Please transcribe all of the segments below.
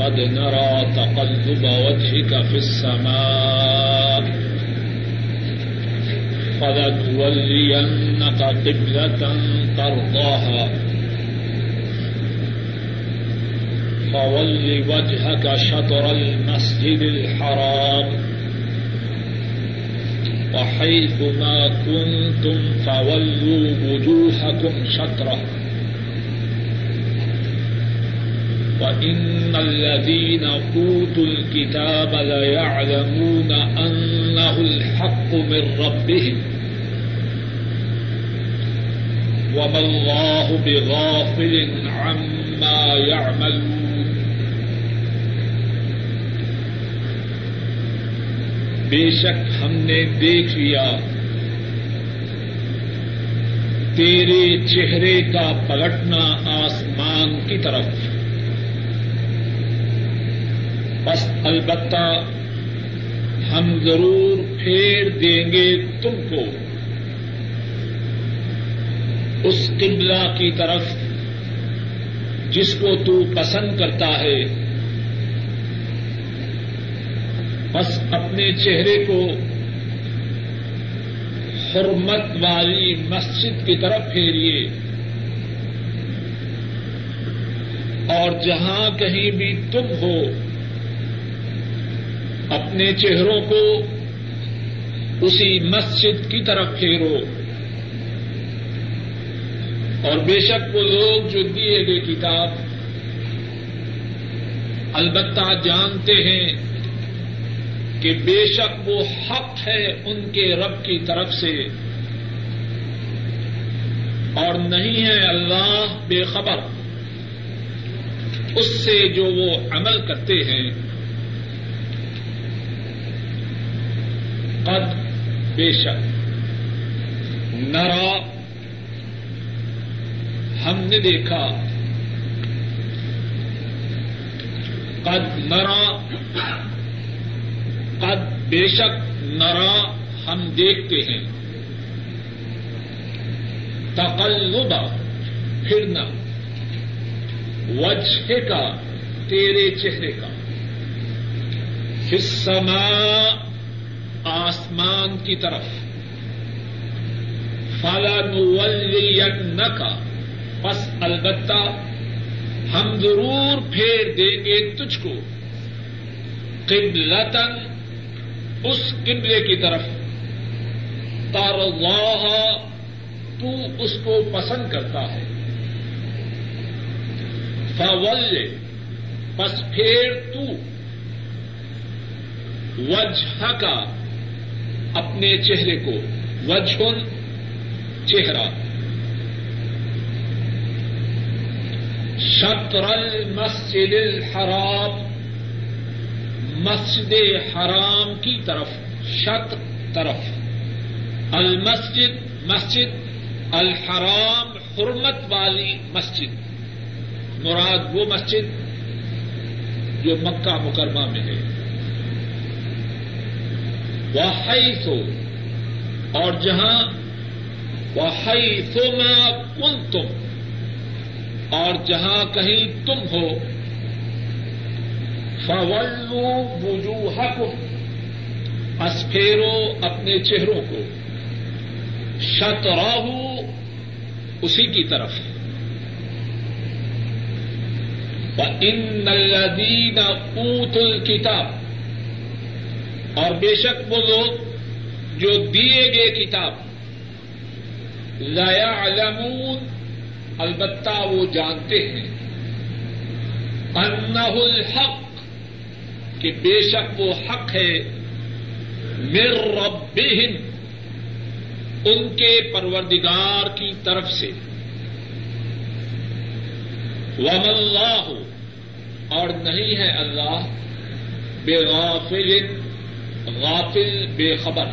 قد نرى تقلب وجهك في السماء. فلنولينك قبلة ترضاها. فول وجهك شطر المسجد الحرام. وحيث ما كنتم فولوا وجوهكم شطره. وإن الذين أوتوا الكتاب ليعلمون أنه الحق من ربهم وما الله بغافل عما يعملون بے شک ہم نے دیکھ لیا تیرے چہرے کا پلٹنا آسمان کی طرف بس البتہ ہم ضرور پھیر دیں گے تم کو۔ اس قبلہ کی طرف، جس کو تو پسند کرتا ہے، بس اپنے چہرے کو حرمت والی مسجد کی طرف پھیریے۔ اور جہاں کہیں بھی تم ہو اپنے چہروں کو اسی مسجد کی طرف پھیرو۔ اور بے شک وہ لوگ جو دیے گئے کتاب البتہ جانتے ہیں کہ بے شک وہ حق ہے ان کے رب کی طرف سے۔ اور نہیں ہے اللہ بے خبر، اس سے جو وہ عمل کرتے ہیں۔ قد بے شک۔ نرا، ہم نے دیکھا۔ قد نرا، قد بے شک نرا ہم دیکھتے ہیں۔ تقلبا پھرنا۔ وجہ کا، تیرے چہرے کا۔ فسما آسمان کی طرف۔ فلن کا بس البتہ ہم ضرور پھیر دیں گے تجھ کو۔ قبلتن اس قبلے کی طرف۔ تار تو اس کو پسند کرتا ہے۔ فول، بس پھر تو۔ وجہ کا اپنے چہرے کو وجہن چہرہ۔ شطر المسجد الحرام، مسجد حرام کی طرف، شط طرف۔ المسجد، مسجد الحرام، حرمت والی مسجد۔ مراد وہ مسجد جو مکہ مکرمہ میں ہے۔ وہ اور جہاں وہ سو میں کل تم اور جہاں کہیں تم ہو فولو وجوہ کو اسپھیرو اپنے چہروں کو شتراہو اسی کی طرف۔ ان الدین اوت الکتاب اور بے شک وہ لوگ جو دیے گئے کتاب لیا علمون البتہ وہ جانتے ہیں۔ انہ الحق، کہ بے شک وہ حق ہے۔ مر ربہم، ان کے پروردگار کی طرف سے۔ وم اللہ، اور نہیں ہے اللہ بے غافل غافل بے خبر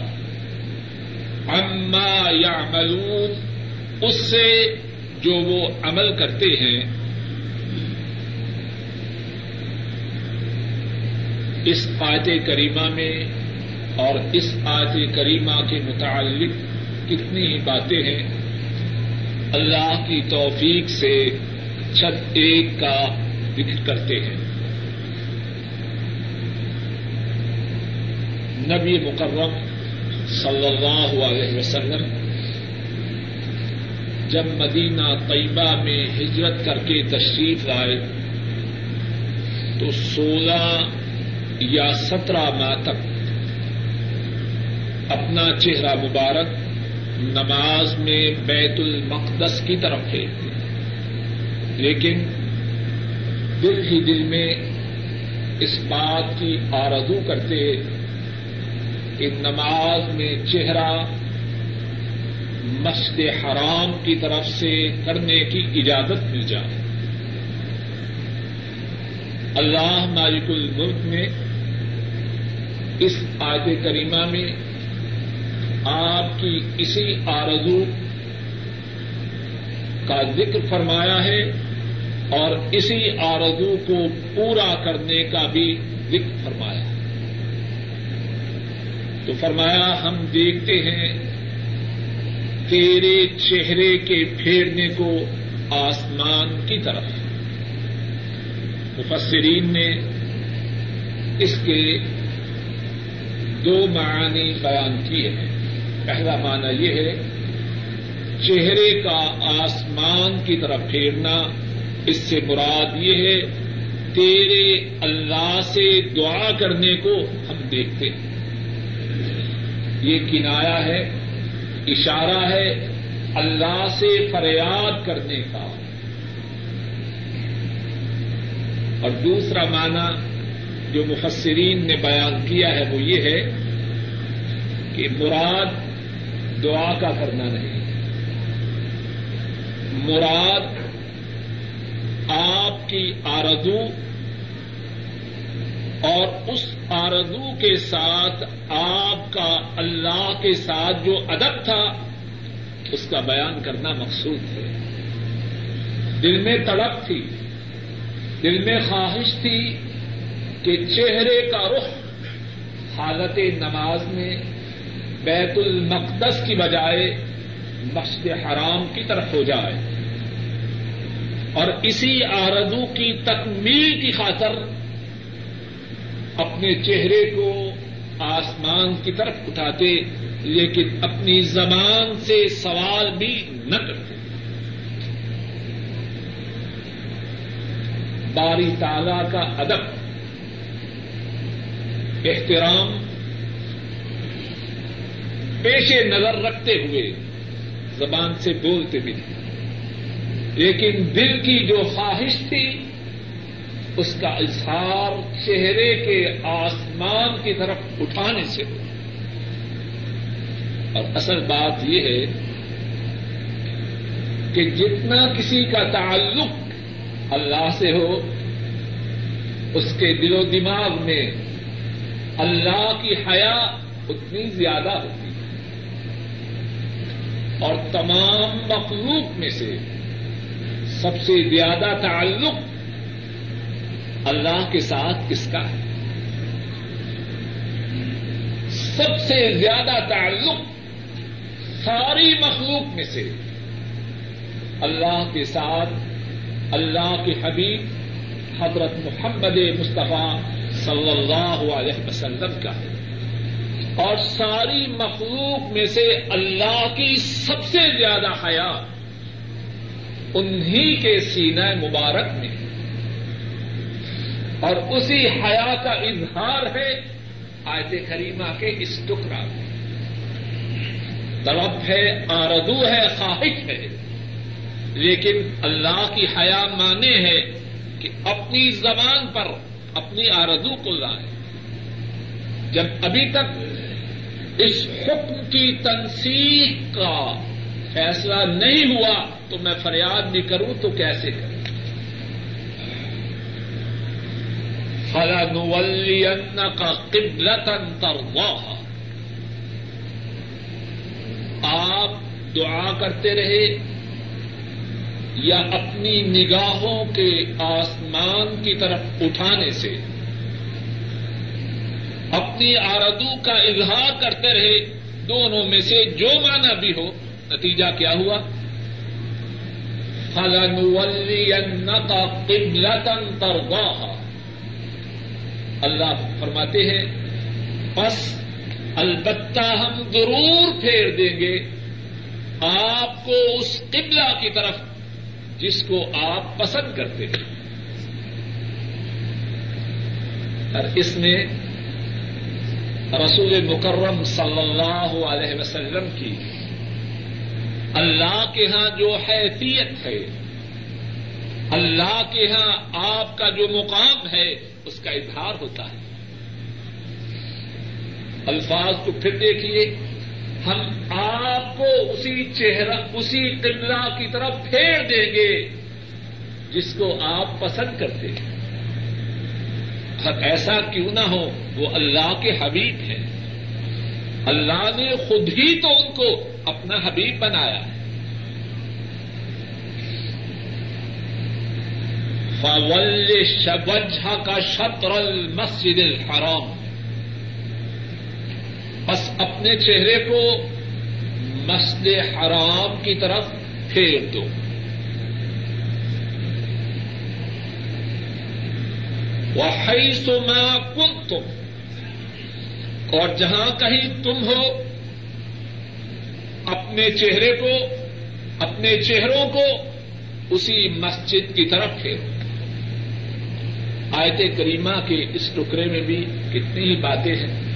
اما یا اس سے جو وہ عمل کرتے ہیں، اس آیت کریمہ میں اور اس آیت کریمہ کے متعلق کتنی ہی باتیں ہیں، اللہ کی توفیق سے چھت ایک کا ذکر کرتے ہیں۔ نبی مکرم صلی اللہ علیہ وسلم جب مدینہ طیبہ میں ہجرت کر کے تشریف لائے تو سولہ یا سترہ ماہ تک اپنا چہرہ مبارک نماز میں بیت المقدس کی طرف ہے۔ لیکن دل ہی دل میں اس بات کی آرزو کرتے کہ نماز میں چہرہ مسجد حرام کی طرف سے کرنے کی اجازت مل جائے۔ اللہ مالک الملک میں اس آیت کریمہ میں آپ کی اسی آرزو کا ذکر فرمایا ہے اور اسی آرزو کو پورا کرنے کا بھی ذکر فرمایا تو فرمایا، ہم دیکھتے ہیں تیرے چہرے کے پھیرنے کو آسمان کی طرف۔ مفسرین نے اس کے دو معنی بیان کیے ہیں۔ پہلا معنی یہ ہے، چہرے کا آسمان کی طرف پھیرنا، اس سے مراد یہ ہے، تیرے اللہ سے دعا کرنے کو ہم دیکھتے ہیں۔ یہ کنایا ہے، اشارہ ہے اللہ سے فریاد کرنے کا۔ اور دوسرا معنی جو مفسرین نے بیان کیا ہے وہ یہ ہے کہ مراد دعا کا کرنا نہیں۔ مراد آپ کی آردو اور اس آردو کے ساتھ آپ کا اللہ کے ساتھ جو ادب تھا، اس کا بیان کرنا مقصود ہے۔ دل میں تڑپ تھی، دل میں خواہش تھی کہ چہرے کا رخ حالت نماز میں بیت المقدس کی بجائے مسجد حرام کی طرف ہو جائے۔ اور اسی آردو کی تکمیل کی خاطر اپنے چہرے کو آسمان کی طرف اٹھاتے، لیکن اپنی زبان سے سوال بھی نہ کرتے۔ باری تعالی کا ادب، احترام، پیش نظر رکھتے ہوئے زبان سے بولتے بھی تھے لیکن دل کی جو خواہش تھی اس کا اظہار چہرے کے آسمان کی طرف اٹھانے سے ہو۔ اور اصل بات یہ ہے کہ جتنا کسی کا تعلق اللہ سے ہو، اس کے دل و دماغ میں اللہ کی حیا اتنی زیادہ ہوتی ہے۔ اور تمام مخلوق میں سے سب سے زیادہ تعلق اللہ کے ساتھ کس کا ہے۔ سب سے زیادہ تعلق ساری مخلوق میں سے اللہ کے ساتھ اللہ کے حبیب حضرت محمد مصطفیٰ صلی اللہ علیہ وسلم کا ہے۔ اور ساری مخلوق میں سے اللہ کی سب سے زیادہ حیا انہی کے سینہ مبارک میں اور اسی حیا کا اظہار ہے آیت کریمہ کے اس ٹکڑا میں۔ طلب ہے، آردو ہے، خواہش ہے۔ لیکن اللہ کی حیا مانے ہے کہ اپنی زبان پر اپنی آردو کو لائے جب ابھی تک اس حکم کی تنسیح کا فیصلہ نہیں ہوا تو میں فریاد بھی کروں تو کیسے کروں؟ فَلَنُوَلِّيَنَّكَ قِبْلَةً تَرْضَاهَا۔ آپ دعا کرتے رہے یا اپنی نگاہوں کے آسمان کی طرف اٹھانے سے۔ اپنی آردو کا اظہار کرتے رہے، دونوں میں سے جو مانا بھی ہو، نتیجہ کیا ہوا؟ فَلَنُوَلِّيَنَّكَ قِبْلَةً تَرْضَاهَا۔ اللہ فرماتے ہیں، بس البتہ ہم ضرور پھیر دیں گے آپ کو اس قبلہ کی طرف جس کو آپ پسند کرتے ہیں۔ اور اس میں رسول مکرم صلی اللہ علیہ وسلم کی اللہ کے ہاں جو حیثیت ہے، اللہ کے ہاں آپ کا جو مقام ہے اس کا اظہار ہوتا ہے۔ الفاظ کو پھر دیکھیے، ہم آپ کو اسی چہرہ، اسی قبلہ کی طرف پھیر دیں گے جس کو آپ پسند کرتے ہیں۔ ایسا کیوں نہ ہو، وہ اللہ کے حبیب ہیں۔ اللہ نے خود ہی تو ان کو اپنا حبیب بنایا۔ فول شبجہ کا شطر المسجد الحرام۔ بس اپنے چہرے کو مسجد حرام کی طرف پھیر دو۔ وہ سما کن تم اور جہاں کہیں تم ہو، اپنے چہرے کو، اپنے چہروں کو اسی مسجد کی طرف پھیرو۔ آیت کریمہ کے اس ٹکڑے میں بھی کتنی ہی باتیں ہیں۔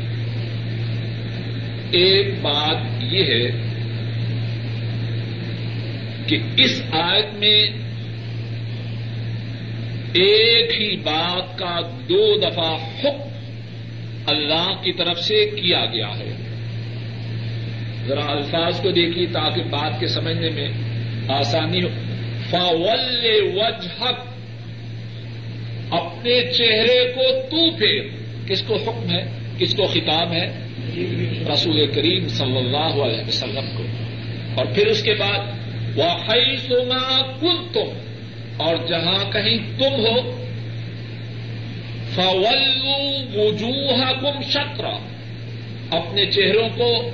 ایک بات یہ ہے کہ اس آیت میں ایک ہی بات کا دو دفعہ حکم اللہ کی طرف سے کیا گیا ہے۔ ذرا الفاظ کو دیکھیے تاکہ بات کے سمجھنے میں آسانی ہو۔ فاول وجہک اپنے چہرے کو تو پھیر۔ کس کو حکم ہے؟ کس کو خطاب ہے؟ رسول کریم صلی اللہ علیہ وسلم کو۔ اور پھر اس کے بعد وہ سما کل تم اور جہاں کہیں تم ہو فول وجوہ کم شکرا اپنے چہروں کو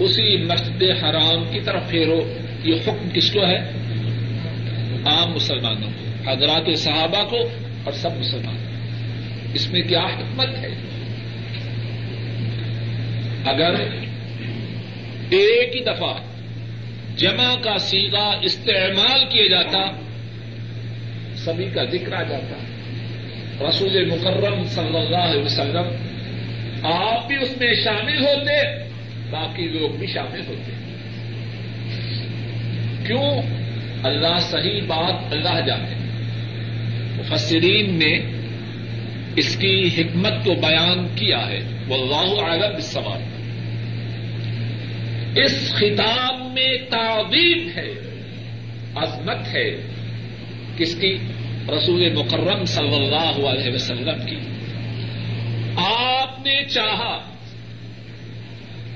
اسی مسجد حرام کی طرف پھیرو۔ یہ حکم کس کو ہے؟ عام مسلمانوں کو۔ حضرات صحابہ کو اور سب مسلمان اس میں کیا حکمت ہے؟ اگر ایک ہی دفعہ جمع کا سیگا استعمال کیا جاتا، سبھی کا ذکر آ جاتا۔ رسول مکرم صلی اللہ علیہ وسلم آپ بھی اس میں شامل ہوتے، باقی لوگ بھی شامل ہوتے۔ کیوں؟ اللہ صحیح بات اللہ جانے۔ مفسرین نے اس کی حکمت کو بیان کیا ہے۔ وہ اللہ عالم اس سوال اس خطاب میں تعظیم ہے، عظمت ہے کس کی؟ رسول مکرم صلی اللہ علیہ وسلم کی۔ آپ نے چاہا،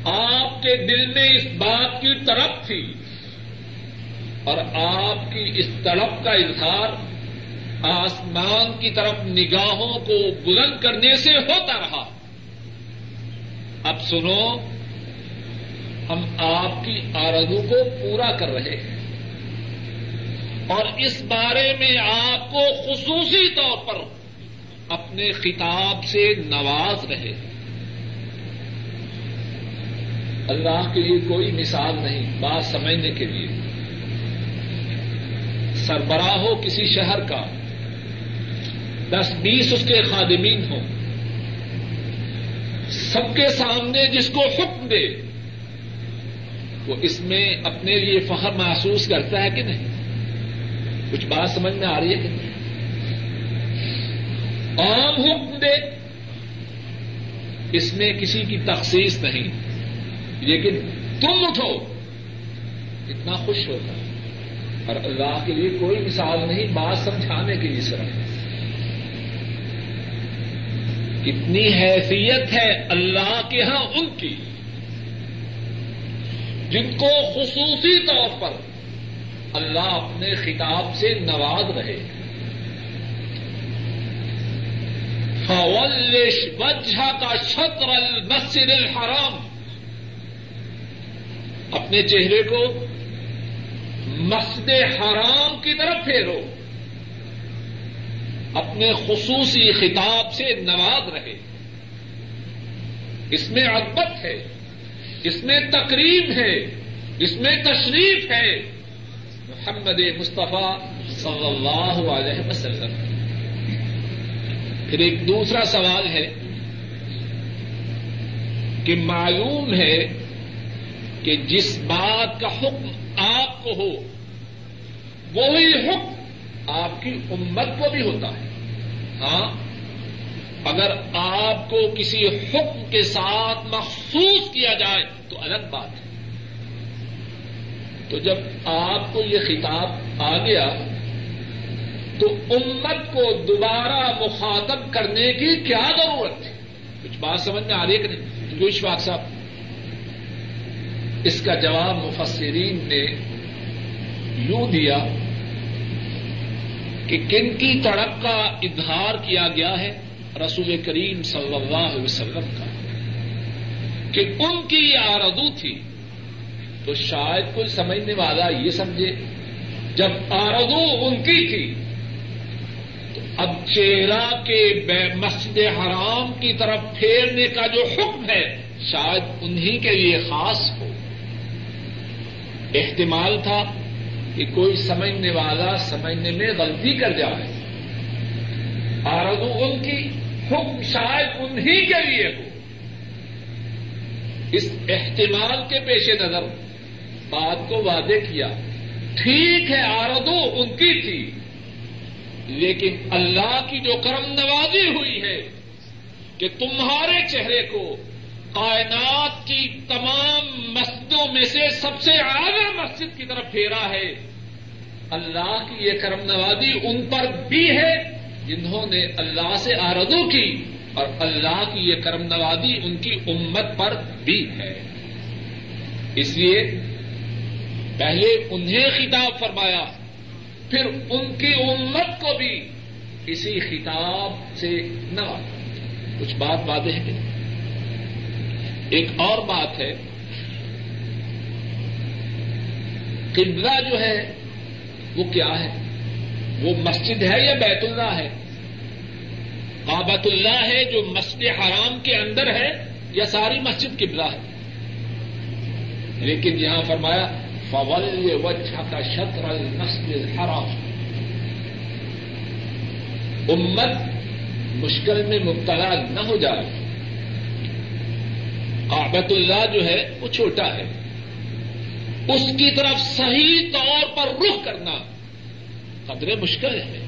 آپ کے دل میں اس بات کی طرف تھی اور آپ کی اس طرف کا اظہار آسمان کی طرف نگاہوں کو بلند کرنے سے ہوتا رہا۔ اب سنو، ہم آپ کی آرزو کو پورا کر رہے ہیں۔ اور اس بارے میں آپ کو خصوصی طور پر اپنے خطاب سے نواز رہے۔ اللہ کے لیے کوئی مثال نہیں، بات سمجھنے کے لیے۔ سربراہ ہو کسی شہر کا دس بیس اس کے خادمین ہوں۔ سب کے سامنے جس کو حکم دے، وہ اس میں اپنے لیے فخر محسوس کرتا ہے کہ نہیں؟ کچھ بات سمجھ میں آ رہی ہے کہ نہیں؟ عام حکم دے، اس میں کسی کی تخصیص نہیں۔ لیکن تم اٹھو، اتنا خوش ہوتا اور اللہ کے لیے کوئی مثال نہیں بات سمجھانے کے لیے سر اتنی حیثیت ہے اللہ کے ہاں ان کی، جن کو خصوصی طور پر اللہ اپنے خطاب سے نواز رہے۔ فولش وجہ کا شطر المسجد الحرام۔ اپنے چہرے کو مسجد حرام کی طرف پھیرو۔ اپنے خصوصی خطاب سے نواز رہے۔ اس میں ادبت ہے، اس میں تقریب ہے، اس میں تشریف ہے۔ محمد مصطفیٰ صلی اللہ علیہ وسلم۔ پھر ایک دوسرا سوال ہے کہ معلوم ہے کہ جس بات کا حکم آپ کو ہو، وہی حکم آپ کی امت کو بھی ہوتا ہے۔ ہاں اگر آپ کو کسی حکم کے ساتھ مخصوص کیا جائے تو الگ بات ہے۔ تو جب آپ کو یہ خطاب آ گیا، تو امت کو دوبارہ مخاطب کرنے کی کیا ضرورت تھی؟ کچھ بات سمجھ میں آ رہی ہے کہ نہیں؟ جو اشفاق صاحب، اس کا جواب مفسرین نے یوں دیا کہ کن کی تڑپ کا اظہار کیا گیا ہے رسول کریم صلی اللہ علیہ وسلم کا؟ کہ ان کی یہ آردو تھی، تو شاید کوئی سمجھنے والا یہ سمجھے، جب آردو ان کی تھی، تو اب چہرہ کے مسجد حرام کی طرف پھیرنے کا جو حکم ہے، شاید انہیں کے لیے خاص ہو۔ احتمال تھا کہ کوئی سمجھنے والا سمجھنے میں غلطی کر جائے۔ آرزو ان کی حکم شاید انہیں کے لیے ہو۔ اس احتمال کے پیش نظر بات کو واضح کیا۔ ٹھیک ہے آردو ان کی تھی، لیکن اللہ کی جو کرم نوازی ہوئی ہے کہ تمہارے چہرے کو کائنات کی تمام مسجدوں میں سے سب سے اعلی مسجد کی طرف پھیرا ہے۔ اللہ کی یہ کرم نوازی ان پر بھی ہے جنہوں نے اللہ سے آردو کی اور اللہ کی یہ کرم نوازی ان کی امت پر بھی ہے۔ اس لیے پہلے انہیں خطاب فرمایا، پھر ان کی امت کو بھی اسی خطاب سے نوازا۔ کچھ بات واضح ہے۔ ایک اور بات ہے، قبلہ جو ہے، وہ کیا ہے؟ وہ مسجد ہے یا بیت اللہ ہے؟ کابت اللہ ہے جو مسجد حرام کے اندر ہے یا ساری مسجد قبلہ ہے؟ لیکن یہاں فرمایا، فول وجہ کا شطر المسجد حرام امت مشکل میں مبتلا نہ ہو جائے۔ کابت اللہ جو ہے، وہ چھوٹا ہے۔ اس کی طرف صحیح طور پر رخ کرنا قدرے مشکل ہے۔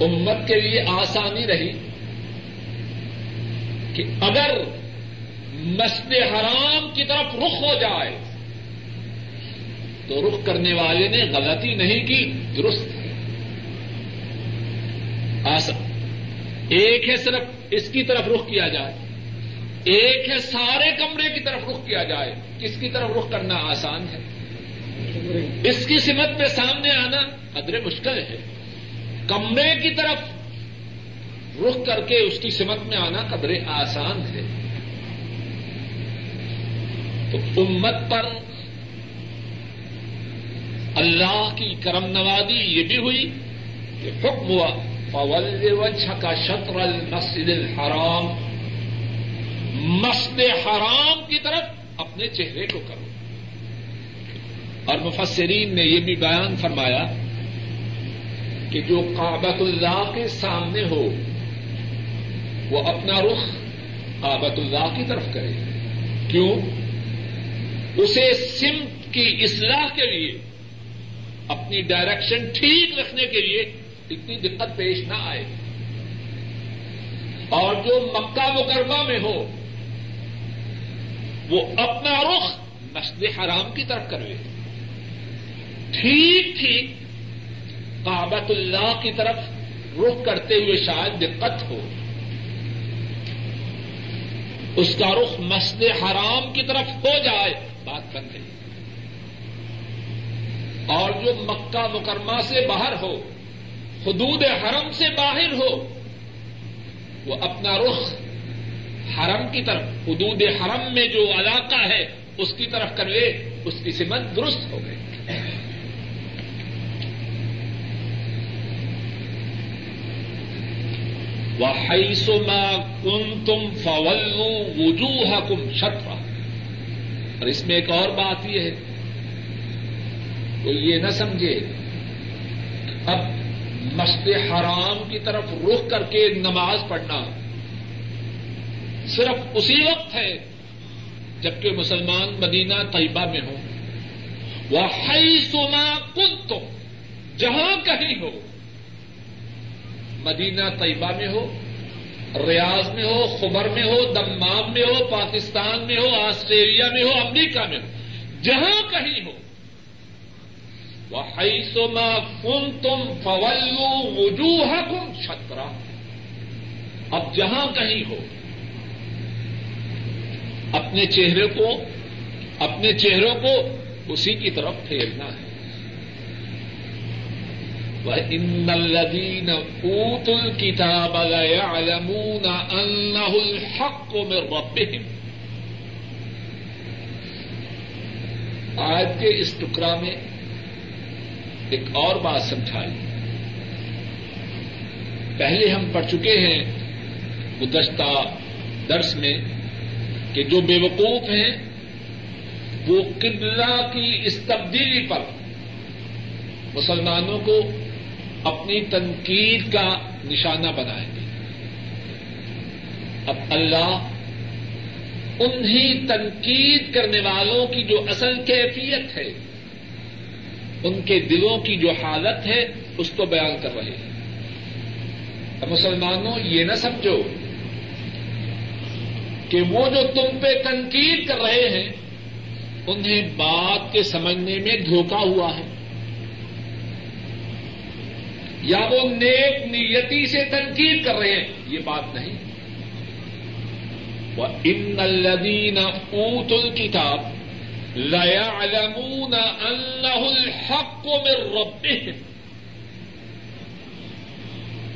امت کے لیے آسانی رہی کہ اگر مسجد حرام کی طرف رخ ہو جائے، تو رخ کرنے والے نے غلطی نہیں کی، درست ہے۔ ایک ہے صرف اس کی طرف رخ کیا جائے۔ ایک ہے سارے کمرے کی طرف رخ کیا جائے کس کی طرف رخ کرنا آسان ہے اس کی سمت میں سامنے آنا قدرے مشکل ہے کمرے کی طرف رخ کر کے اس کی سمت میں آنا قدرے آسان ہے تو امت پر اللہ کی کرم نوازی یہ بھی ہوئی کہ حکم ہوا، فول وجہ کا شطر المسجد الحرام مسجد حرام کی طرف اپنے چہرے کو کرو۔ اور مفسرین نے یہ بھی بیان فرمایا کہ جو کابت اللہ کے سامنے ہو، وہ اپنا رخ کابت اللہ کی طرف کرے۔ کیوں؟ اسے سمت کی اصلاح کے لیے، اپنی ڈائریکشن ٹھیک رکھنے کے لیے اتنی دقت پیش نہ آئے۔ اور جو مکہ مکرمہ میں ہو وہ اپنا رخ مسجد حرام کی طرف کروے ٹھیک ٹھیک کابت اللہ کی طرف رخ کرتے ہوئے شاید دقت ہو۔ اس کا رخ مسجد حرام کی طرف ہو جائے، بات بن گئی۔ اور جو مکہ مکرمہ سے باہر ہو، حدود حرم سے باہر ہو، وہ اپنا رخ حرم کی طرف، حدود حرم میں جو علاقہ ہے، اس کی طرف کر لے اس کی سمت درست ہو گئی۔ وہ حیثما کن تم فولو وجوہ کم شترا اور اس میں ایک اور بات یہ ہے تو یہ نہ سمجھے، اب مسجد حرام کی طرف رخ کر کے نماز پڑھنا صرف اسی وقت ہے جبکہ مسلمان مدینہ طیبہ میں ہوں۔ وہ ہائی سونا کن تم جہاں کہیں ہو، مدینہ طیبہ میں ہو، ریاض میں ہو، خبر میں ہو، دمام میں ہو، پاکستان میں ہو، آسٹریلیا میں ہو، امریکہ میں ہو، جہاں کہیں ہو۔ وہ کن تم فولو وجوہ کم چھترا اب جہاں کہیں ہو اپنے چہرے کو، اپنے چہروں کو اسی کی طرف پھیرنا ہے۔ وہ ان الدین اوت الکتاب يعلمون انه الحق من ربهم۔ آج کے اس ٹکڑا میں ایک اور بات سمجھائی۔ پہلے ہم پڑھ چکے ہیں گزشتہ درس میں کہ جو بے وقوف ہیں، وہ قبلہ کی اس تبدیلی پر مسلمانوں کو اپنی تنقید کا نشانہ بنائیں گے۔ اب اللہ انہیں تنقید کرنے والوں کی جو اصل کیفیت ہے، ان کے دلوں کی جو حالت ہے، اس کو بیان کر رہے ہیں۔ مسلمانوں، یہ نہ سمجھو کہ وہ جو تم پہ تنقید کر رہے ہیں، انہیں بات کے سمجھنے میں دھوکا ہوا ہے۔ یا وہ نیک نیتی سے تنقید کر رہے ہیں، یہ بات نہیں۔ وہ ان الدین اوت الکتاب لیا علمون اللہ الحق میں ربهم۔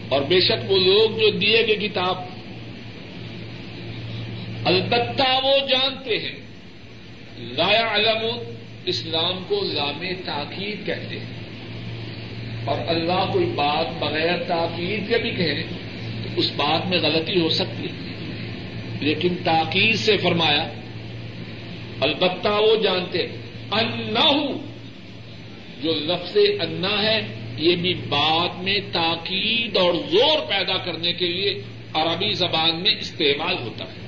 اور بے شک وہ لوگ جو دیے گئے کتاب البتہ وہ جانتے ہیں۔ لایا علم اسلام کو لام تاکید کہتے ہیں۔ اور اللہ کوئی بات بغیر تاکید کے بھی کہے تو اس بات میں غلطی ہو سکتی ہے۔ لیکن تاکید سے فرمایا، البتہ وہ جانتے انا ہوں جو لفظ انا ہے، یہ بھی بات میں تاکید اور زور پیدا کرنے کے لیے عربی زبان میں استعمال ہوتا ہے۔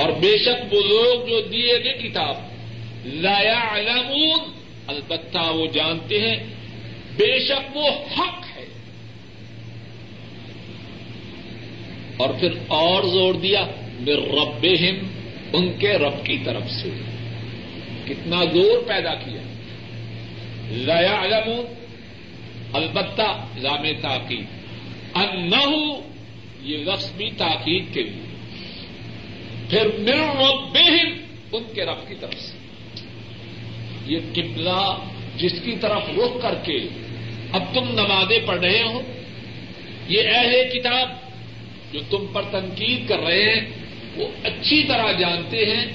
اور بے شک وہ لوگ جو دیے گئے کتاب لایا علمون البتہ وہ جانتے ہیں، بے شک وہ حق ہے۔ اور پھر اور زور دیا مر رب ان کے رب کی طرف سے۔ کتنا زور پیدا کیا۔ لایا علمون البتہ لام تاکید ان یہ لفظ بھی تاکید کے لیے۔ پھر مل رب ان کے رب کی طرف سے۔ یہ قبلہ جس کی طرف رخ کر کے اب تم نمازیں پڑھ رہے ہو، یہ اہل کتاب جو تم پر تنقید کر رہے ہیں، وہ اچھی طرح جانتے ہیں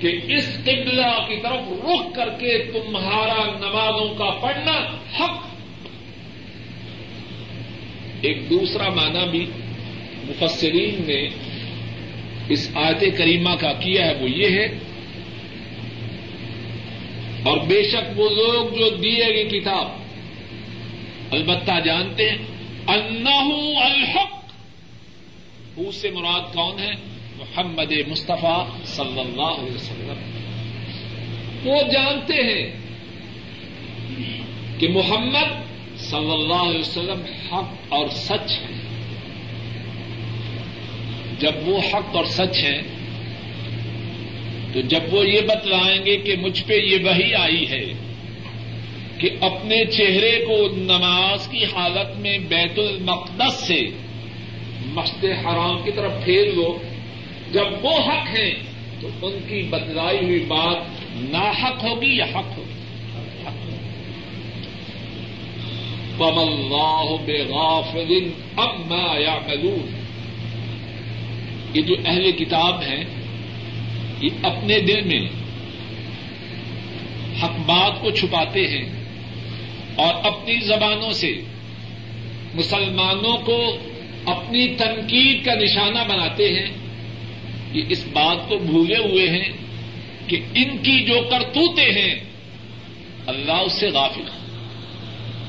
کہ اس قبلہ کی طرف رخ کر کے تمہارا نمازوں کا پڑھنا حق۔ ایک دوسرا معنی بھی مفسرین نے اس آیت کریمہ کا کیا ہے وہ یہ ہے، اور بے شک وہ لوگ جو دیے گئے کتاب، البتہ جانتے ہیں انا الحق۔ اس سے مراد کون ہے؟ محمد مصطفیٰ صلی اللہ علیہ وسلم۔ وہ جانتے ہیں کہ محمد صلی اللہ علیہ وسلم حق اور سچ ہے جب وہ حق اور سچ ہے، تو جب وہ یہ بتلائیں گے کہ مجھ پہ یہ وہی آئی ہے کہ اپنے چہرے کو نماز کی حالت میں بیت المقدس سے مشد حرام کی طرف پھیر لو، جب وہ حق ہیں، تو ان کی بتلائی ہوئی بات ناحق ہوگی یا حق ہوگی؟ پم اللہ بے غافل اب میں یا یہ جو اہل کتاب ہیں، یہ اپنے دل میں حق بات کو چھپاتے ہیں اور اپنی زبانوں سے مسلمانوں کو اپنی تنقید کا نشانہ بناتے ہیں۔ یہ اس بات کو بھولے ہوئے ہیں کہ ان کی جو کرتوتے ہیں، اللہ اس سے غافل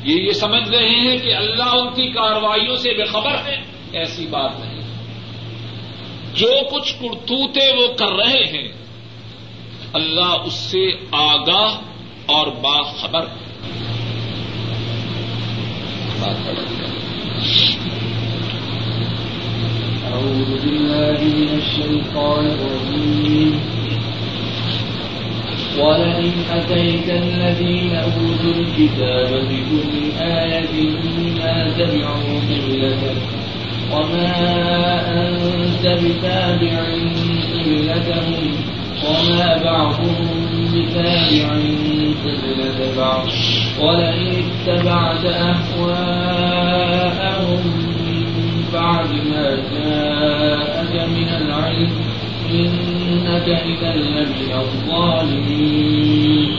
یہ یہ سمجھ رہے ہیں کہ اللہ ان کی کاروائیوں سے بے خبر ہے۔ ایسی بات نہیں۔ جو کچھ کرتوتے وہ کر رہے ہیں، اللہ اس سے آگاہ اور باخبر۔ ہے أعوذ بالله من الشيطان الرجيم. ولئن أتيت الذين أوتوا الكتاب بكل آية ما تبعوا قبلتك وما أنت بتابع قبلتهم وما بعضهم بتابع قبلة بعض ولئن اتبعت أهواءهم بعد ما جاءك من العلم إنك إذا لمن الظالمين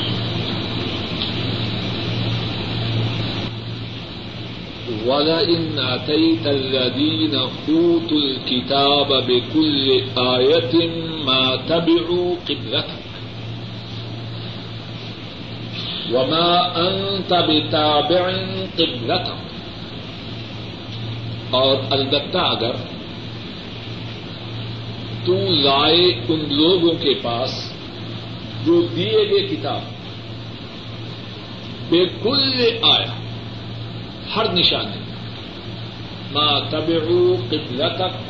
ولئن أتيت الذين أوتوا الكتاب بكل آية ما تبعوا قبلتك وما أنت بتابع قبلتك اور البتہ اگر تو لائے ان لوگوں کے پاس جو دیے گئے کتاب بالکل آیا ہر نشانی ماں تبعو قبلہ تک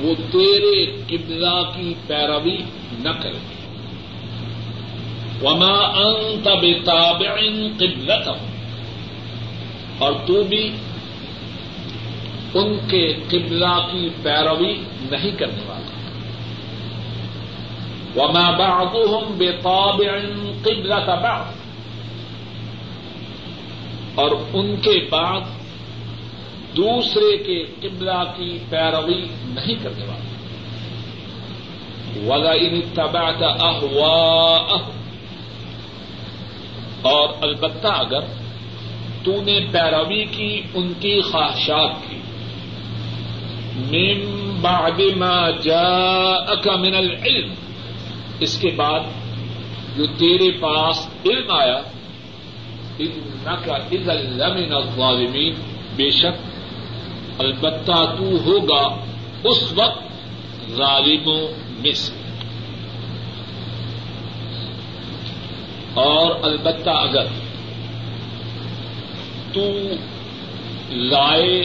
وہ تیرے قبلہ کی پیروی نہ کرے۔ وما انت بتابع قبلتهم اور تو بھی ان کے قبلہ کی پیروی نہیں کرنے والا۔ وما بعضهم بتابع قبلة بعض اور ان کے بعد دوسرے کے قبلہ کی پیروی نہیں کرنے والا۔ ولا ان تبعت اهواءهم اور البتہ اگر تو نے پیروی کی، ان کی خواہشات کی۔ من بعد ما جاءك من العلم۔ اس کے بعد جو تیرے پاس علم آیا انك لمن الظالمین، بے شک البتہ تو ہوگا اس وقت ظالموں میں سے۔ اور البتہ اگر تو لائے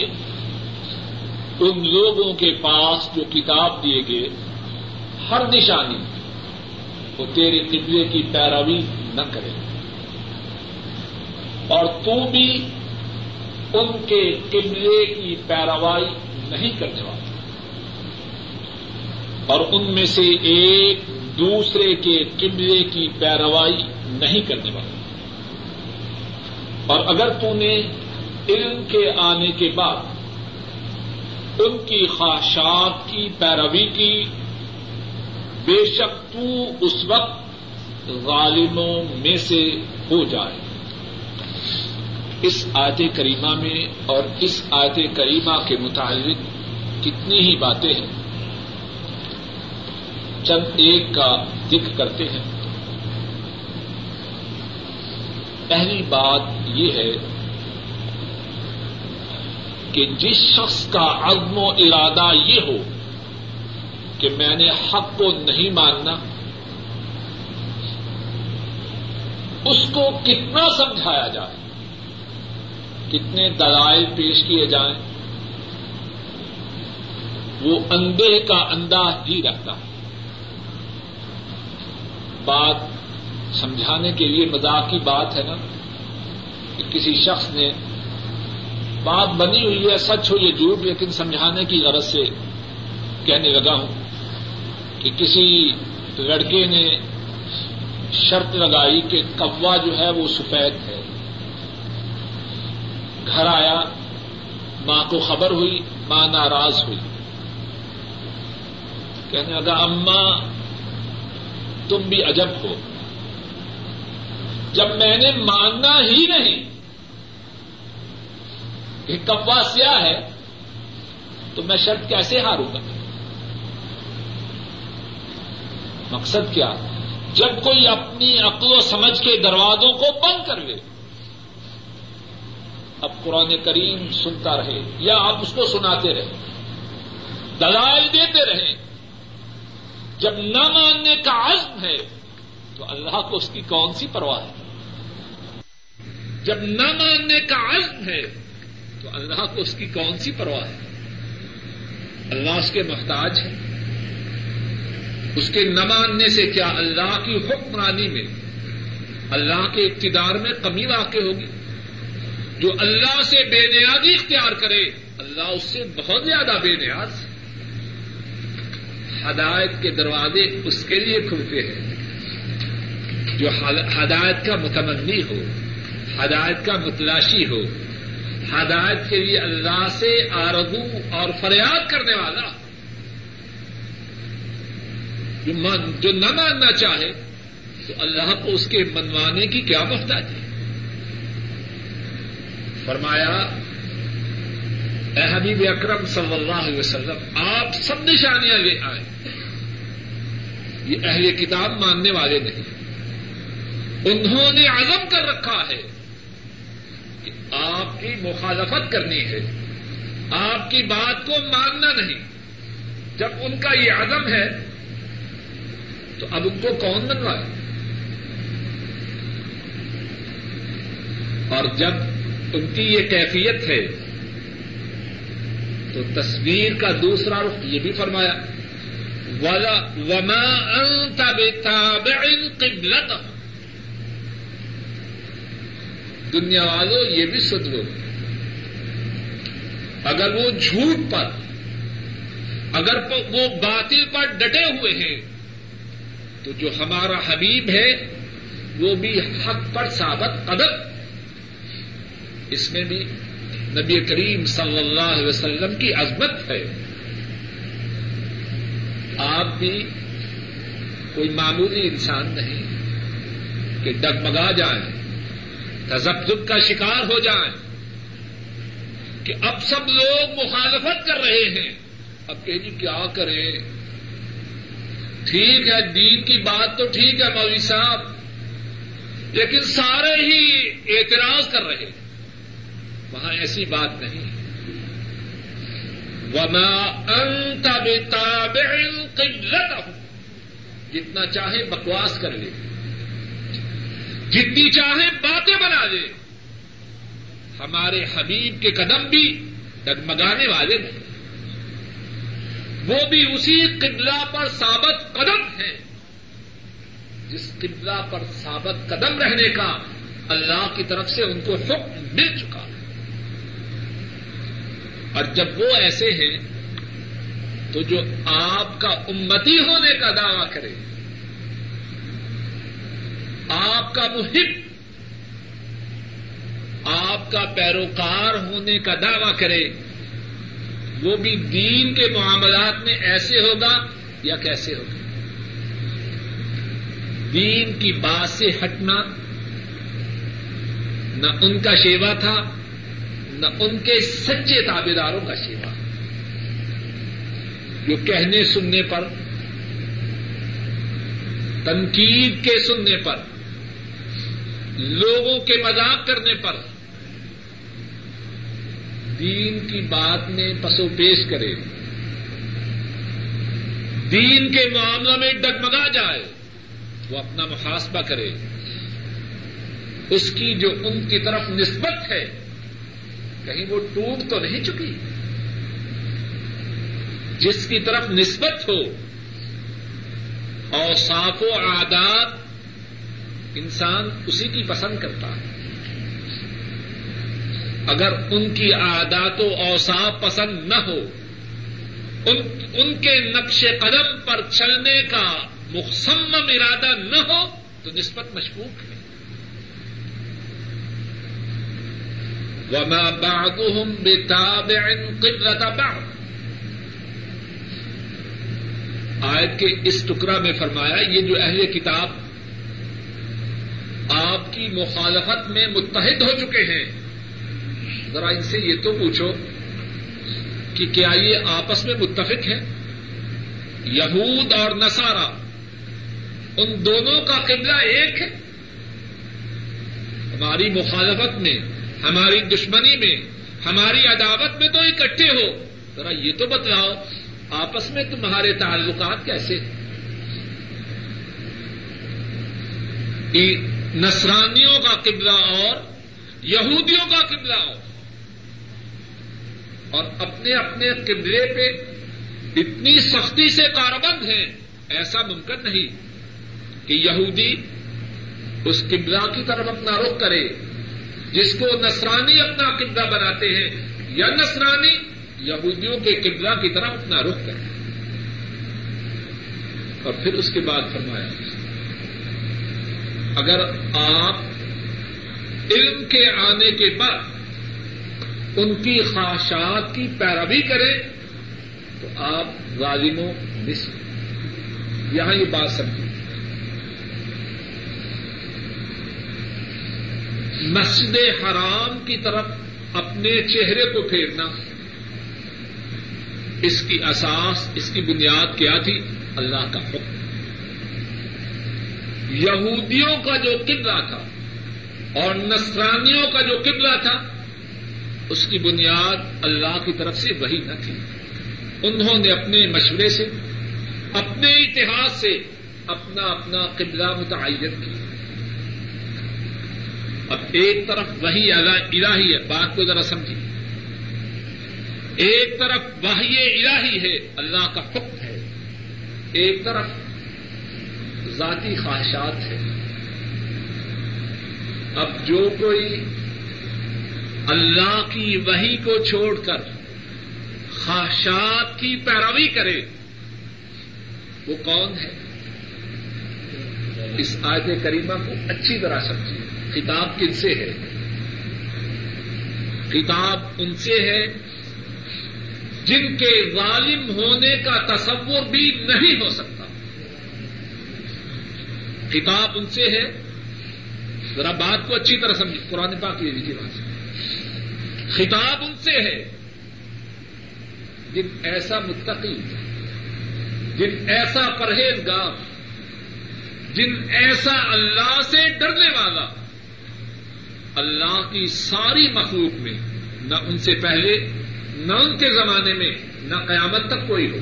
ان لوگوں کے پاس جو کتاب دیے گئے، ہر نشانی وہ تیرے قبلے کی پیروی نہ کرے۔ اور تو بھی ان کے قبلے کی پیروائی نہیں کرنے والا۔ اور ان میں سے ایک دوسرے کے قبلے کی پیروائی نہیں کرنے والا۔ اور اگر تو نے علم کے آنے کے بعد ان کی خواہشات کی پیروی کی، بے شک تو اس وقت غالموں میں سے ہو جائے۔ اس آیت کریمہ میں اور اس آیت کریمہ کے متعلق کتنی ہی باتیں ہیں، چند ایک کا ذکر کرتے ہیں۔ پہلی بات یہ ہے کہ جس شخص کا عزم و ارادہ یہ ہو کہ میں نے حق کو نہیں ماننا، اس کو کتنا سمجھایا جائے؟ کتنے دلائل پیش کیے جائیں، وہ اندے کا انداز ہی رکھتا ہے بات سمجھانے کے لیے مذاق کی بات ہے نا، کہ کسی شخص نے بات بنی ہوئی ہے، سچ ہو یہ جھوٹ، لیکن سمجھانے کی غرض سے کہنے لگا ہوں کہ کسی لڑکے نے شرط لگائی کہ کوا جو ہے وہ سفید ہے۔ گھر آیا، ماں کو خبر ہوئی، ماں ناراض ہوئی۔ کہنے لگا، اماں، تم بھی عجب ہو۔ جب میں نے ماننا ہی نہیں کہ کوا سیاہ ہے، تو میں شرط کیسے ہاروں گا؟ مقصد کیا؟ جب کوئی اپنی عقل و سمجھ کے دروازوں کو بند کر لے اب قرآن کریم سنتا رہے یا آپ اس کو سناتے رہے دلائل دیتے رہے جب نہ ماننے کا عزم ہے تو اللہ کو اس کی کون سی پرواہ ہے؟ جب نہ ماننے کا عزم ہے تو اللہ کو اس کی کون سی پرواہ ہے؟ اللہ اس کے محتاج ہے۔ اس کے نہ ماننے سے کیا اللہ کی حکمرانی میں اللہ کے اقتدار میں کمی واقع ہوگی؟ جو اللہ سے بے نیازی اختیار کرے، اللہ اس سے بہت زیادہ بے نیاز ہدایت کے دروازے اس کے لیے کھلتے ہیں۔ جو ہدایت کا متمنی ہو، ہدایت کا متلاشی ہو، ہدایت کے لیے اللہ سے آرزو اور فریاد کرنے والا، جو نہ ماننا چاہے، تو اللہ کو اس کے منوانے کی کیا محتاج ہے؟ فرمایا، اے حبیب اکرم صلی اللہ علیہ وسلم، آپ سب نشانیاں لے آئے۔ یہ اہل کتاب ماننے والے نہیں۔ انہوں نے عزم کر رکھا ہے کہ آپ کی مخالفت کرنی ہے۔ آپ کی بات کو ماننا نہیں۔ جب ان کا یہ عزم ہے، تو اب ان کو کون منوائے؟ اور جب ان کی یہ کیفیت ہے۔ تو تصویر کا دوسرا رخ یہ بھی فرمایا۔ وما انت بتابع قبلت دنیا والوں یہ بھی سن لو۔ اگر وہ جھوٹ پر، اگر وہ باطل پر ڈٹے ہوئے ہیں، تو جو ہمارا حبیب ہے، وہ بھی حق پر ثابت قدم۔ اس میں بھی نبی کریم صلی اللہ علیہ وسلم کی عظمت ہے۔ آپ بھی کوئی معمولی انسان نہیں کہ ڈگمگا جائیں تذبذب کا شکار ہو جائیں کہ اب سب لوگ مخالفت کر رہے ہیں۔ اب کہ جی کیا کریں؟ ٹھیک ہے، دین کی بات تو ٹھیک ہے، مولوی صاحب، لیکن سارے ہی اعتراض کر رہے ہیں۔ وہاں ایسی بات نہیں۔ وما انت بتابع قبلتهم جتنا چاہے بکواس کر لے۔ جتنی چاہے باتیں بنا لے۔ ہمارے حبیب کے قدم بھی ڈگمگانے والے نہیں۔ وہ بھی اسی قبلہ پر ثابت قدم ہے جس قبلہ پر ثابت قدم رہنے کا اللہ کی طرف سے ان کو حکم مل چکا۔ اور جب وہ ایسے ہیں تو جو آپ کا امتی ہونے کا دعوی کرے، آپ کا محب، آپ کا پیروکار ہونے کا دعوی کرے، وہ بھی دین کے معاملات میں ایسے ہوگا یا کیسے ہوگا؟ دین کی بات سے ہٹنا، نہ ان کا شیوا تھا ان کے سچے تابے داروں کا شیوا جو کہنے سننے پر، تنقید کے سننے پر، لوگوں کے مذاق کرنے پر، دین کی بات میں پسو پیش کرے۔ دین کے معاملہ میں ڈگمگا جائے، وہ اپنا محاسبہ کرے۔ اس کی جو ان کی طرف نسبت ہے کہیں وہ ٹوٹ تو نہیں چکی؟ جس کی طرف نسبت ہو اور صاف و عادات انسان اسی کی پسند کرتا ہے۔ اگر ان کی عادات و اوساف پسند نہ ہو، ان ان کے نقش قدم پر چلنے کا مخصم ارادہ نہ ہو، تو نسبت مشکوک ہے۔ وما بعضهم بتابع قبلة بعض۔ آیت کے اس ٹکڑا میں فرمایا، یہ جو اہل کتاب آپ کی مخالفت میں متحد ہو چکے ہیں، ذرا ان سے یہ تو پوچھو کہ کیا یہ آپس میں متفق ہے یہود اور نسارا ان دونوں کا قبلہ ایک ہے؟ ہماری مخالفت میں ہماری دشمنی میں، ہماری عداوت میں تو اکٹھے ہو۔ ذرا یہ تو بتلاؤ، آپس میں تمہارے تعلقات کیسے؟ نسرانیوں کا قبلہ اور یہودیوں کا قبلہ اور۔ اور اپنے اپنے قبلے پہ اتنی سختی سے کاربند ہیں، ایسا ممکن نہیں کہ یہودی اس قبلہ کی طرف اپنا رخ کرے۔ جس کو نسرانی اپنا قبلہ بناتے ہیں، یا نسرانی یہودیوں کے قبلہ کی طرف اپنا رخ کرے اور پھر اس کے بعد فرمایا، اگر آپ علم کے آنے کے بعد ان کی خواہشات کی پیروی کریں، تو آپ ظالموں مس یہاں یہ بات سمجھیں مسجد حرام کی طرف اپنے چہرے کو پھیرنا۔ اس کی اساس، اس کی بنیاد کیا تھی؟ اللہ کا حکم۔ یہودیوں کا جو قبلہ تھا اور نسرانیوں کا جو قبلہ تھا، اس کی بنیاد اللہ کی طرف سے وہی نہ تھی۔ انہوں نے اپنے مشورے سے، اپنے اتحاد سے اپنا اپنا قبلہ متعین کیا۔ اب ایک طرف وہی الہی ہے۔ بات کو ذرا سمجھیے۔ ایک طرف وہی الہی ہے، اللہ کا حکم ہے۔ ایک طرف ذاتی خواہشات ہے اب جو کوئی اللہ کی وہی کو چھوڑ کر خواہشات کی پیروی کرے، وہ کون ہے؟ اس آیت کریمہ کو اچھی طرح سمجھیے۔ کتاب کن سے ہے؟ کتاب ان سے ہے جن کے ظالم ہونے کا تصور بھی نہیں ہو سکتا۔ کتاب ان سے ہے۔ ذرا بات کو اچھی طرح سمجھ قرآن پاک لے لیجیے بات۔ خطاب ان سے ہے۔ جن ایسا متقی، جن ایسا پرہیزگار، جن ایسا اللہ سے ڈرنے والا اللہ کی ساری مخلوق میں، نہ ان سے پہلے، نہ ان کے زمانے میں، نہ قیامت تک کوئی ہو۔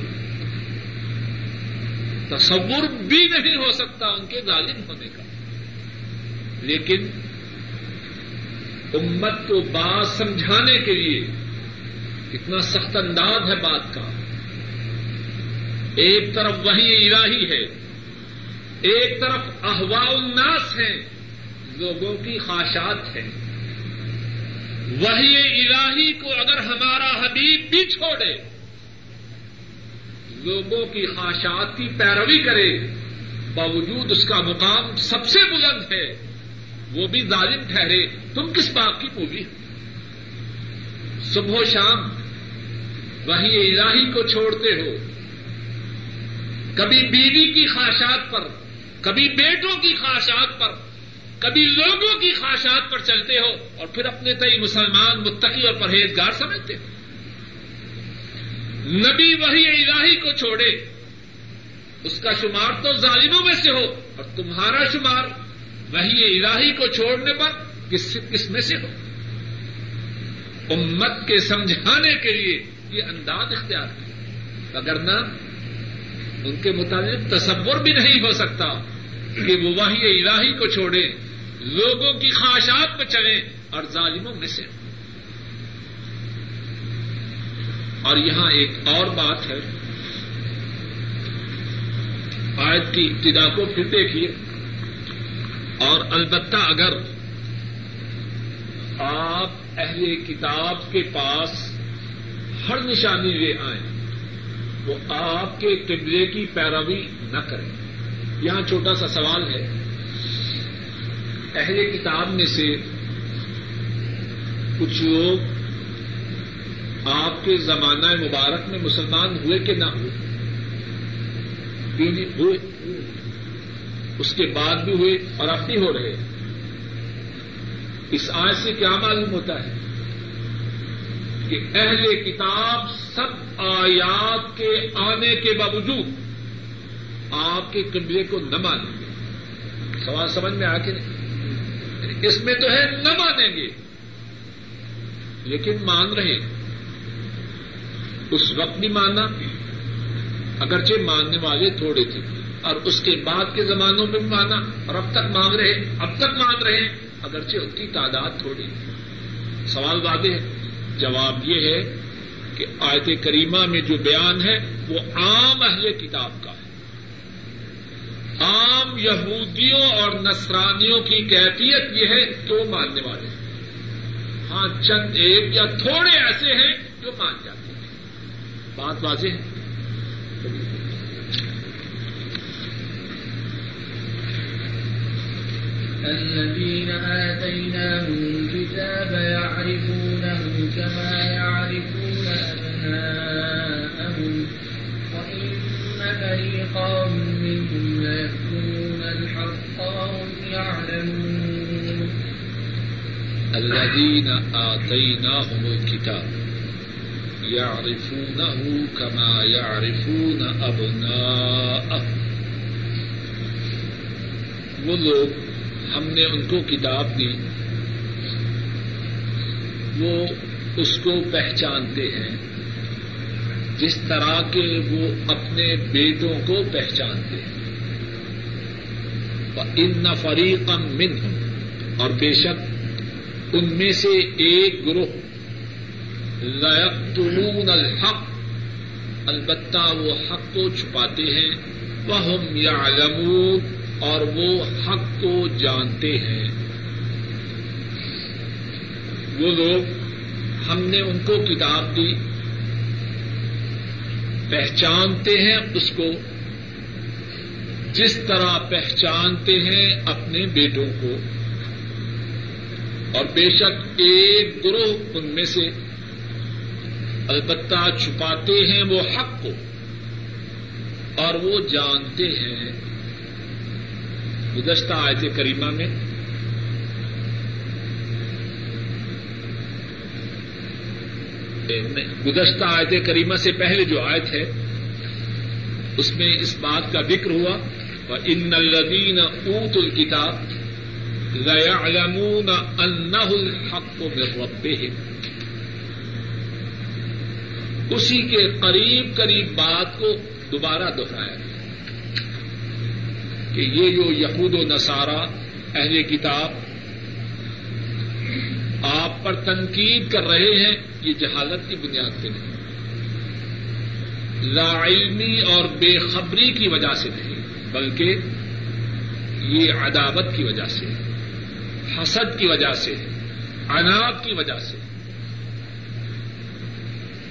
تصور بھی نہیں ہو سکتا ان کے ظالم ہونے کا۔ لیکن امت کو بات سمجھانے کے لیے کتنا سخت انداز ہے بات کا۔ ایک طرف وہی الہی ہے، ایک طرف احوا الناس ہیں۔ لوگوں کی خواہشات ہیں۔ وہی الہی کو اگر ہمارا حبیب بھی چھوڑے، لوگوں کی خواہشات کی پیروی کرے، باوجود اس کا مقام سب سے بلند ہے، وہ بھی ظالم ٹھہرے۔ تم کس بات کی پولی؟ صبح و شام وہی الہی کو چھوڑتے ہو۔ کبھی بیوی کی خواہشات پر، کبھی بیٹوں کی خواہشات پر۔ کبھی لوگوں کی خواہشات پر چلتے ہو اور پھر اپنے تئی مسلمان متقی اور پرہیزگار سمجھتے ہو۔ نبی وہی الہی کو چھوڑے، اس کا شمار تو ظالموں میں سے ہو اور تمہارا شمار وہی الہی کو چھوڑنے پر کس کس میں سے ہو؟ امت کے سمجھانے کے لیے یہ انداز اختیار کیا۔ اگر نہ ان کے مطابق تصور بھی نہیں ہو سکتا کہ وہ وہی الہی کو چھوڑے۔ لوگوں کی خواہشات پہ چلے اور ظالموں میں سے۔ اور یہاں ایک اور بات ہے۔ آیت کی ابتدا کو پھر دیکھیے۔ اور البتہ اگر آپ اہل کتاب کے پاس ہر نشانی لے آئیں، وہ آپ کے قبلے کی پیروی نہ کریں۔ یہاں چھوٹا سا سوال ہے۔ اہل کتاب میں سے کچھ لوگ آپ کے زمانہ مبارک میں مسلمان ہوئے کہ نہ ہوئے؟ یعنی ہوئے۔ اس کے بعد بھی ہوئے اور اب بھی ہو رہے اس آج سے کیا معلوم ہوتا ہے کہ اہل کتاب سب آیات کے آنے کے باوجود آپ کے قبلے کو نہ مانیں گے۔ سوال سمجھ میں آ کے نہیں؟ اس میں تو ہے؟ نہ مانیں گے۔ لیکن مان رہے اس وقت بھی مانا، اگرچہ ماننے والے تھوڑے تھے۔ اور اس کے بعد کے زمانوں میں بھی مانا۔ اور اب تک مانگ رہے اب تک مان رہے ہیں۔ اگرچہ ان کی تعداد تھوڑی سوال واضح ہے۔ جواب یہ ہے کہ آیت کریمہ میں جو بیان ہے، وہ عام اہل کتاب کا ہے۔ عام یہودیوں اور نصرانیوں کی کیفیت یہ ہے کہ وہ ماننے والے ہیں۔ ہاں چند ایک یا تھوڑے ایسے ہیں جو مان جاتے ہیں۔ بات واضح ہے؟ الذين آتيناهم الكتاب يعرفونه كما يعرفون أبناءهم فريقا منهم ليكتمون الحق وهم يعلمون الذين آتيناهم الكتاب يعرفونه كما يعرفون أبناءهم وہ لوگ ہم نے ان کو کتاب دی وہ اس کو پہچانتے ہیں جس طرح کے وہ اپنے بیٹوں کو پہچانتے ہیں۔ ان فریقم من اور بے شک ان میں سے ایک گروہ۔ لون الحق۔ البتہ وہ حق کو چھپاتے ہیں۔ وہ ہم یا اور وہ حق کو جانتے ہیں۔ وہ لوگ ہم نے ان کو کتاب دی۔ پہچانتے ہیں اس کو۔ جس طرح پہچانتے ہیں اپنے بیٹوں کو۔ اور بے شک ایک گروہ ان میں سے البتہ چھپاتے ہیں وہ حق کو۔ اور وہ جانتے ہیں۔ گزشتہ آیت کریمہ میں گزشتہ آیت کریمہ سے پہلے جو آیت ہے، اس میں اس بات کا ذکر ہوا ان الدین اوت الکتاب ليعلمون انه الحق من ربهم۔ اسی کے قریب قریب بات کو دوبارہ دوہرایا گیا کہ یہ جو یہود و نصارہ، اہل کتاب آپ پر تنقید کر رہے ہیں، یہ جہالت کی بنیاد پہ نہیں۔ لا علمی اور بے خبری کی وجہ سے نہیں، بلکہ یہ عداوت کی وجہ سے، حسد کی وجہ سے اناپ کی وجہ سے۔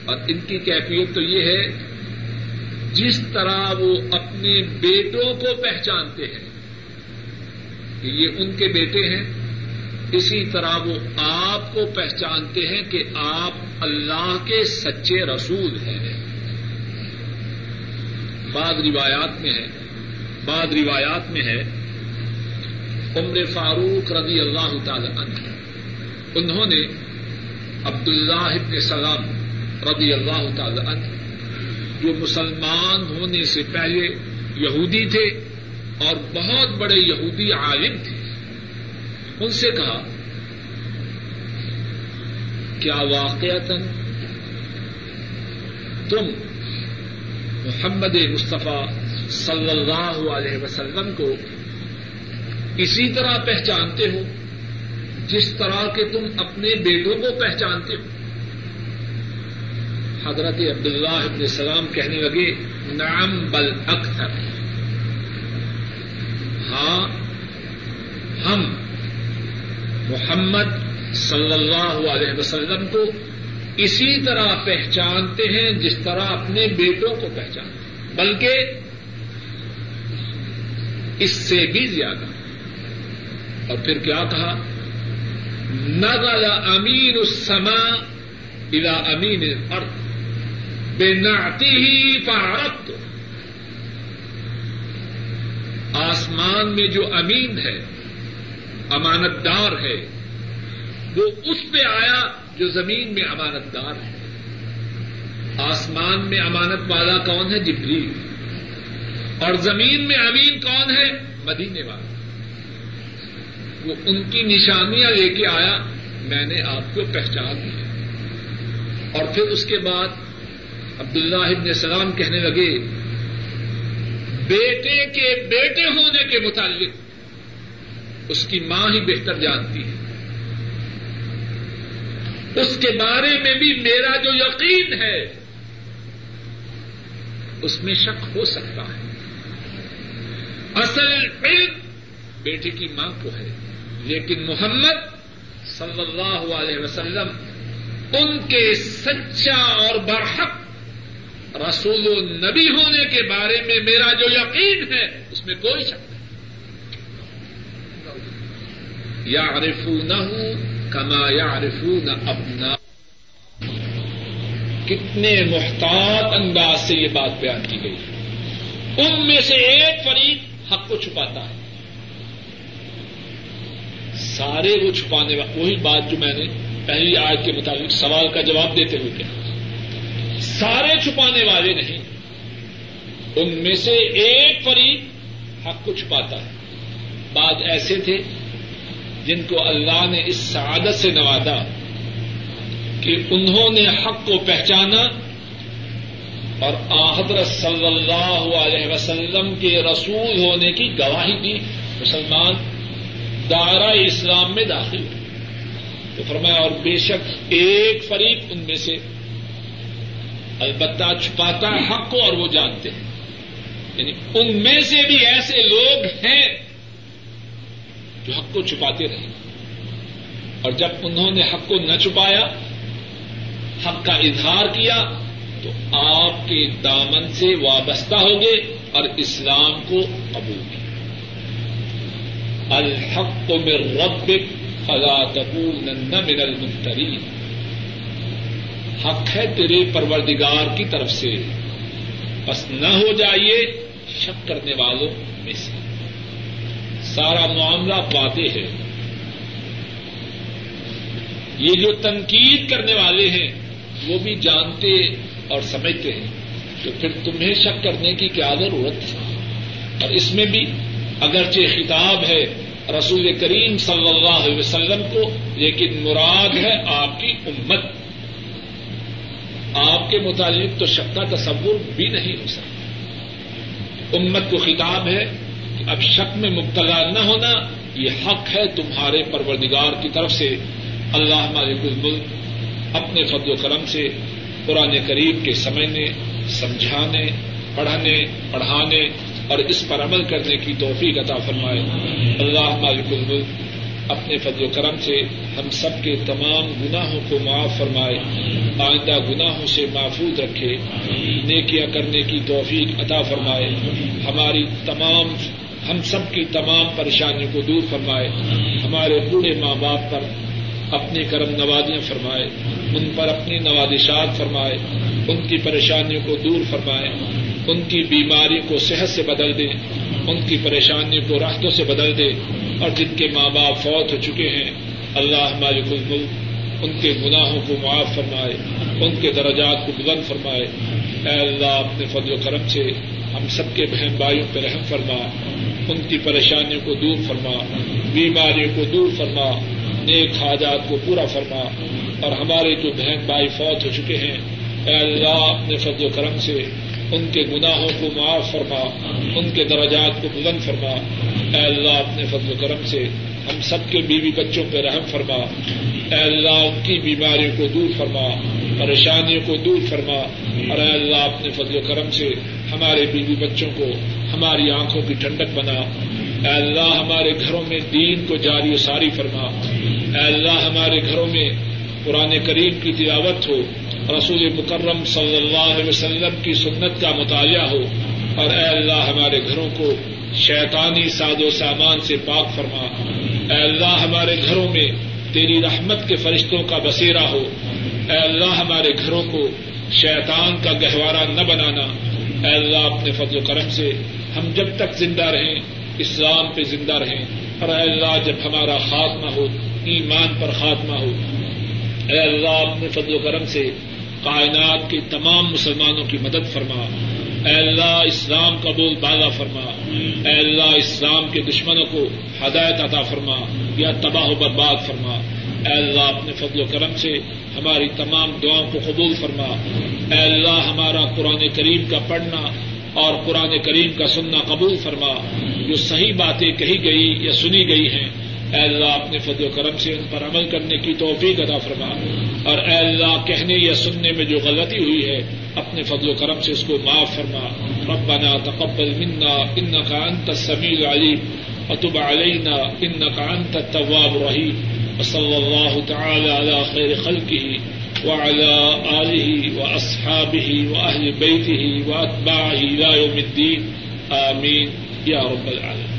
اور ان کی کیفیت تو یہ ہے، جس طرح وہ اپنے بیٹوں کو پہچانتے ہیں، کہ یہ ان کے بیٹے ہیں اسی طرح وہ آپ کو پہچانتے ہیں کہ آپ اللہ کے سچے رسول ہیں۔ بعض روایات میں ہے، بعض روایات میں ہے، عمر فاروق رضی اللہ تعالی عنہ، انہوں نے عبد اللہ سلام رضی اللہ تعالی عنہ، جو مسلمان ہونے سے پہلے یہودی تھے اور بہت بڑے یہودی عالم تھے۔ ان سے کہا، کیا واقع تم محمد مصطفیٰ صلی اللہ علیہ وسلم کو اسی طرح پہچانتے ہو جس طرح کے تم اپنے بیٹوں کو پہچانتے ہو؟ حضرت عبداللہ ابن السلام کہنے لگے نام بل اکثر. ہاں ہم محمد صلی اللہ علیہ وسلم کو اسی طرح پہچانتے ہیں جس طرح اپنے بیٹوں کو پہچانتے ہیں۔ بلکہ اس سے بھی زیادہ۔ اور پھر کیا کہا؟ نگل امین السما الا امین الارض بے نعتی ہی پارت آسمان میں جو امین ہے امانت دار ہے۔ وہ اس پہ آیا جو زمین میں امانت دار ہے۔ آسمان میں امانت والا کون ہے؟ جبریل۔ اور زمین میں امین کون ہے؟ مدینے والا۔ وہ ان کی نشانیاں لے کے آیا، میں نے آپ کو پہچان دیا اور پھر اس کے بعد عبداللہ ابن سلام کہنے لگے، بیٹے کے بیٹے ہونے کے متعلق۔ اس کی ماں ہی بہتر جانتی ہے۔ اس کے بارے میں بھی میرا جو یقین ہے، اس میں شک ہو سکتا ہے۔ اصل علم بیٹے کی ماں کو ہے، لیکن محمد صلی اللہ علیہ وسلم ان کے سچا اور برحق رسول و نبی ہونے کے بارے میں میرا جو یقین ہے، اس میں کوئی شک نہیں یا عرفو نہ ہوں کما یا عرفو نہ اپنا کتنے محتاط انداز سے یہ بات بیان کی گئی. ان میں سے ایک فریق حق کو چھپاتا ہے. سارے وہ چھپانے والے وہی بات جو میں نے پہلی آج کے مطابق سوال کا جواب دیتے ہوئے کیا سارے چھپانے والے نہیں. ان میں سے ایک فریق حق کو چھپاتا ہے. بعد ایسے تھے جن کو اللہ نے اس سعادت سے نوازا کہ انہوں نے حق کو پہچانا اور آحدر صلی اللہ علیہ وسلم کے رسول ہونے کی گواہی دی، مسلمان دائرہ اسلام میں داخل ہوئے تو فرمایا، اور بے شک ایک فریق ان میں سے البتہ چھپاتا ہے حق کو اور وہ جانتے ہیں۔ یعنی ان میں سے بھی ایسے لوگ ہیں جو حق کو چھپاتے رہے۔ اور جب انہوں نے حق کو نہ چھپایا، حق کا اظہار کیا، تو آپ کے دامن سے وابستہ ہو گئے اور اسلام کو قبول کیا۔ الحق من ربک فلا تکونن من الممترین۔ حق ہے تیرے پروردگار کی طرف سے۔ بس نہ ہو جائیے شک کرنے والوں میں سے۔ سارا معاملہ واضح ہے۔ یہ جو تنقید کرنے والے ہیں، وہ بھی جانتے اور سمجھتے ہیں تو پھر تمہیں شک کرنے کی کیا ضرورت ہے اور اس میں بھی اگرچہ خطاب ہے رسول کریم صلی اللہ علیہ وسلم کو، لیکن مراد ہے آپ کی امت۔ آپ کے متعلق تو شک کا تصور بھی نہیں ہو سکتا۔ امت کو خطاب ہے اب شک میں مبتلا نہ ہونا، یہ حق ہے تمہارے پروردگار کی طرف سے۔ اللہ مالک الملک اپنے فضل و کرم سے قرآن قریب کے سمجھنے، سمجھانے، پڑھنے، پڑھانے اور اس پر عمل کرنے کی توفیق عطا فرمائے۔ اللہ مالک الملک اپنے فضل و کرم سے ہم سب کے تمام گناہوں کو معاف فرمائے۔ آئندہ گناہوں سے محفوظ رکھے۔ نیکیاں کرنے کی توفیق عطا فرمائے۔ ہماری تمام ہم سب کی تمام پریشانیوں کو دور فرمائے، ہمارے بوڑھے ماں باپ پر اپنی کرم نوازیاں فرمائے، ان پر اپنی نوازشات فرمائے، ان کی پریشانیوں کو دور فرمائے، ان کی بیماری کو صحت سے بدل دے، ان کی پریشانیوں کو راحتوں سے بدل دے، اور جن کے ماں باپ فوت ہو چکے ہیں، اللہ مالک الملک ان کے گناہوں کو معاف فرمائے، ان کے درجات کو بلند فرمائے۔ اے اللہ، اپنے فضل و کرم سے ہم سب کے بہن بھائیوں پہ رحم فرما، ان کی پریشانیوں کو دور فرما، بیماریوں کو دور فرما، نیک حاجات کو پورا فرما۔ اور ہمارے جو بہن بھائی فوت ہو چکے ہیں، اے اللہ، اپنے فضل و کرم سے ان کے گناہوں کو معاف فرما، ان کے درجات کو بلند فرما۔ اے اللہ، اپنے فضل و کرم سے ہم سب کے بیوی بچوں پہ رحم فرما۔ اے اللہ ان کی بیماریوں کو دور فرما، پریشانیوں کو دور فرما۔ اور اے اللہ اپنے فضل و کرم سے ہمارے بیوی بچوں کو ہماری آنکھوں کی ٹھنڈک بنا۔ اے اللہ، ہمارے گھروں میں دین کو جاری و ساری فرما۔ اے اللہ، ہمارے گھروں میں قرآن کریم کی تلاوت ہو۔ رسول مکرم صلی اللہ علیہ وسلم کی سنت کا مطالعہ ہو۔ اور اے اللہ، ہمارے گھروں کو شیطانی ساد و سامان سے پاک فرما۔ اے اللہ ہمارے گھروں میں تیری رحمت کے فرشتوں کا بسیرا ہو۔ اے اللہ ہمارے گھروں کو شیطان کا گہوارہ نہ بنانا۔ اے اللہ اپنے فضل و کرم سے ہم جب تک زندہ رہیں، اسلام پہ زندہ رہیں۔ اور اے اللہ جب ہمارا خاتمہ ہو، ایمان پر خاتمہ ہو۔ اے اللہ اپنے فضل و کرم سے کائنات کے تمام مسلمانوں کی مدد فرما۔ اے اللہ اسلام کا بول بالا فرما۔ اے اللہ اسلام کے دشمنوں کو ہدایت عطا فرما یا تباہ و برباد فرما۔ اے اللہ اپنے فضل و کرم سے ہماری تمام دعاؤں کو قبول فرما۔ اے اللہ ہمارا قرآن کریم کا پڑھنا اور قرآن کریم کا سننا قبول فرما۔ جو صحیح باتیں کہی گئی یا سنی گئی ہیں اے اللہ اپنے فضل و کرم سے ان پر عمل کرنے کی توفیق ادا فرما۔ اور اے اللہ کہنے یا سننے میں جو غلطی ہوئی ہے، اپنے فضل و کرم سے اس کو معاف فرما۔ ربنا تقبل منا انك انت السميع العليم وتب علينا انك انت التواب الرحيم وصلى الله تعالى على خير خلقه وعلى آله وأصحابه وأهل بيته وأتباعه إلى يوم الدين آمين يا رب العالمين